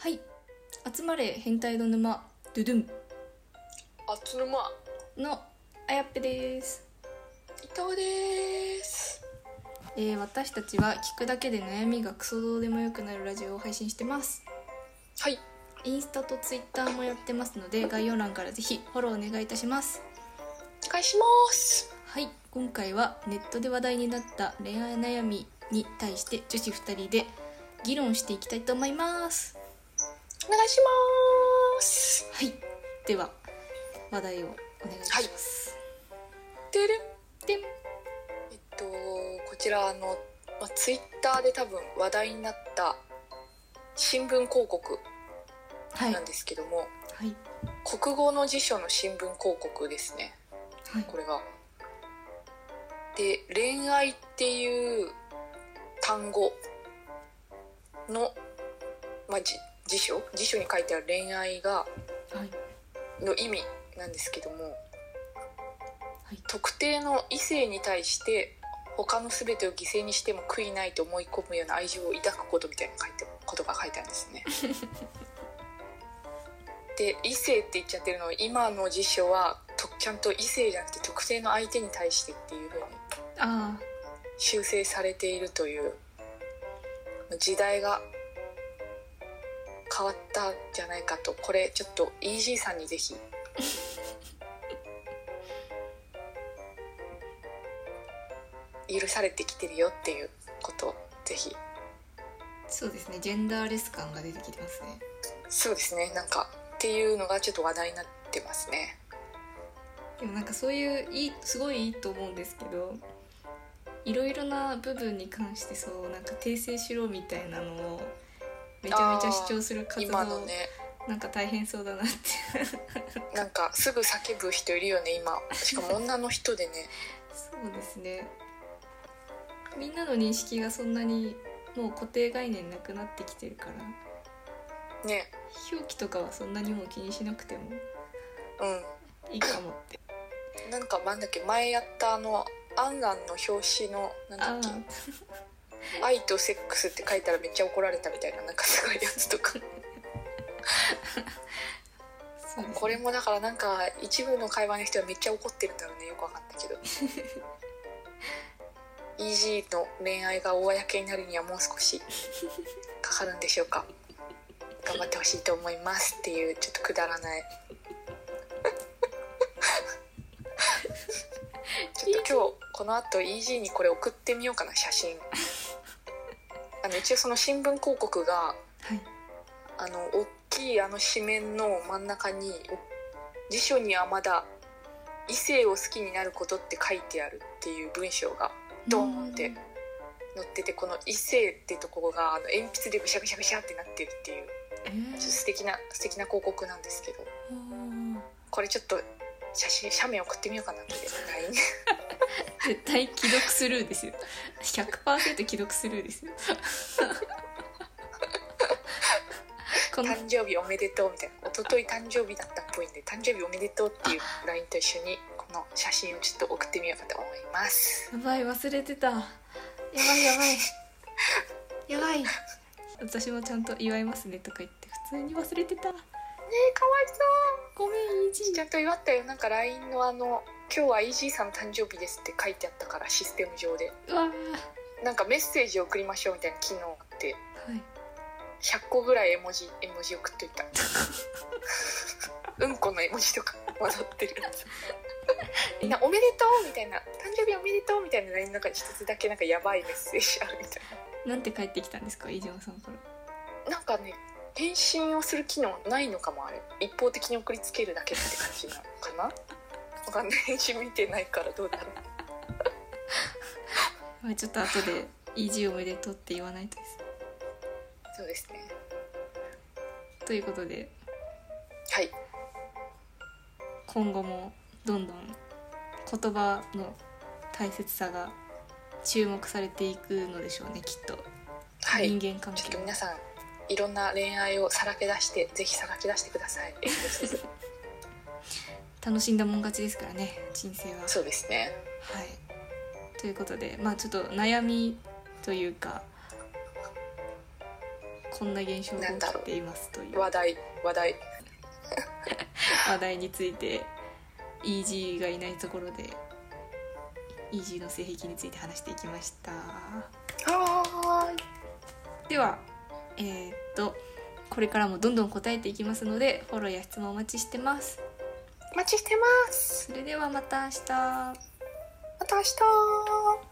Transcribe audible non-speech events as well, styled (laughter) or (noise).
はい。集まれ変態の沼。ドゥドゥン。あつぬまのあやっぺです、伊藤です。えー私たちは聞くだけで悩みがクソどうでもよくなるラジオを配信してます。はい。インスタとツイッターもやってますので概要欄からぜひフォローお願いいたします。お願いします。はい。今回はネットで話題になった恋愛悩みに対して女子2人で議論していきたいと思いますお願いします。はい。では話題をお願いします、てるでえっとこちらあの、まあ、ツイッターで多分話題になった新聞広告はいなんですけども、はい。国語の辞書の新聞広告ですね。はい。これが。で恋愛っていう単語の、まあ、じ辞書？辞書に書いてある恋愛がはい。の意味なんですけどもはい。特定の異性に対して他の全てを犠牲にしても悔いないと思い込むような愛情を抱くことみたいな書いてことが書いてあるんですね。(laughs) で異性って言っちゃってるのは今の辞書はとちゃんと異性じゃなくて特定の相手に対してっていう風にあ修正されているという時代が変わったんじゃないかとこれちょっとイージーさんにぜひ。(laughs) 許されてきてるよっていうことをぜひ。あそうですね。ジェンダーレス感が出てきてますね。そうですね。なんかっていうのがちょっと話題になってますね。でもなんかそういういいすごいいいと思うんですけどいろいろな部分に関してそうなんか訂正しろみたいなのをめちゃめちゃ主張する活動今のね。なんか大変そうだなって。(laughs) なんかすぐ叫ぶ人いるよね今。しかも女の人でね。(laughs) そうですね。みんなの認識がそんなにもう固定概念なくなってきてるから。ね。表記とかはそんなにもう気にしなくても。うん。いいかもって。なんかなんだっけ前やったあの「アンアン」の表紙のなんあだっけ「愛とセックス」って書いたらめっちゃ怒られたみたいななんかすごいやつとか。そうね。これもだからなんか一部の会話の人はめっちゃ怒ってるんだろうね。よくわかんないけど。EG の恋愛が公になるにはもう少しかかるんでしょうか。頑張ってほしいと思いますっていうちょっとくだらない。ちょっと今日この後 EG にこれ送ってみようかな写真あの一応その新聞広告がはい。あの大きいあの紙面の真ん中に辞書にはまだ異性を好きになることって書いてあるっていう文章がドーンって載っててこの異性ってところがあの鉛筆でぐしゃぐしゃぐしゃってなってるっていうえちょっと素敵な素敵な広告なんですけど。ーこれちょっと写真写メ送ってみようかなって。(laughs) LINE 絶対既読スルーですよ。100%既読スルーですよ。(laughs) この誕生日おめでとうみたいな一昨日誕生日だったっぽいんで誕生日おめでとうっていう LINE と一緒にこの写真をちょっと送ってみようかと思います。やばい忘れてた。やばいやばい。(laughs) やばい。私もちゃんと祝いますねとか言って普通に忘れてた。ねえかわいそう。ごめんイージーちゃんと祝ったよ。なんか LINE のあの「今日は EG さんの誕生日です」って書いてあったからシステム上で。うわー。なんかメッセージを送りましょうみたいな機能があってはい。100個ぐらい絵文字絵文字送っといた。うんこの絵文字とか混ざってる。やつみんな「おめでとう」みたいな「誕生日おめでとう」みたいな LINE の中に一つだけなんかやばいメッセージあるみたいな。んて帰ってきたんですか飯島さんからななんかね返信をする機能ないのかもあれ。一方的に送りつけるだけって感じなのかな？わかんない返信見てないからどうだろう。(laughs) まあちょっと後でイージーおめでとうって言わないとです。そうですね。ということで。はい。今後もどんどん言葉の大切さが注目されていくのでしょうねきっと、はい。人間関ちょっと皆さんいろんな恋愛をさらけ出してぜひさらけ出してください (laughs) 楽しんだもん勝ちですからね人生は。そうですね。はい。ということでまあちょっと悩みというかこんな現象が起きていますという。話題話題。(laughs) 話題についてイージーがいないところでイージーの性癖について話していきました。はーい。ではえーっとこれからもどんどん答えていきますのでフォローや質問お待ちしてますお待ちしてます。それではまた明日。また明日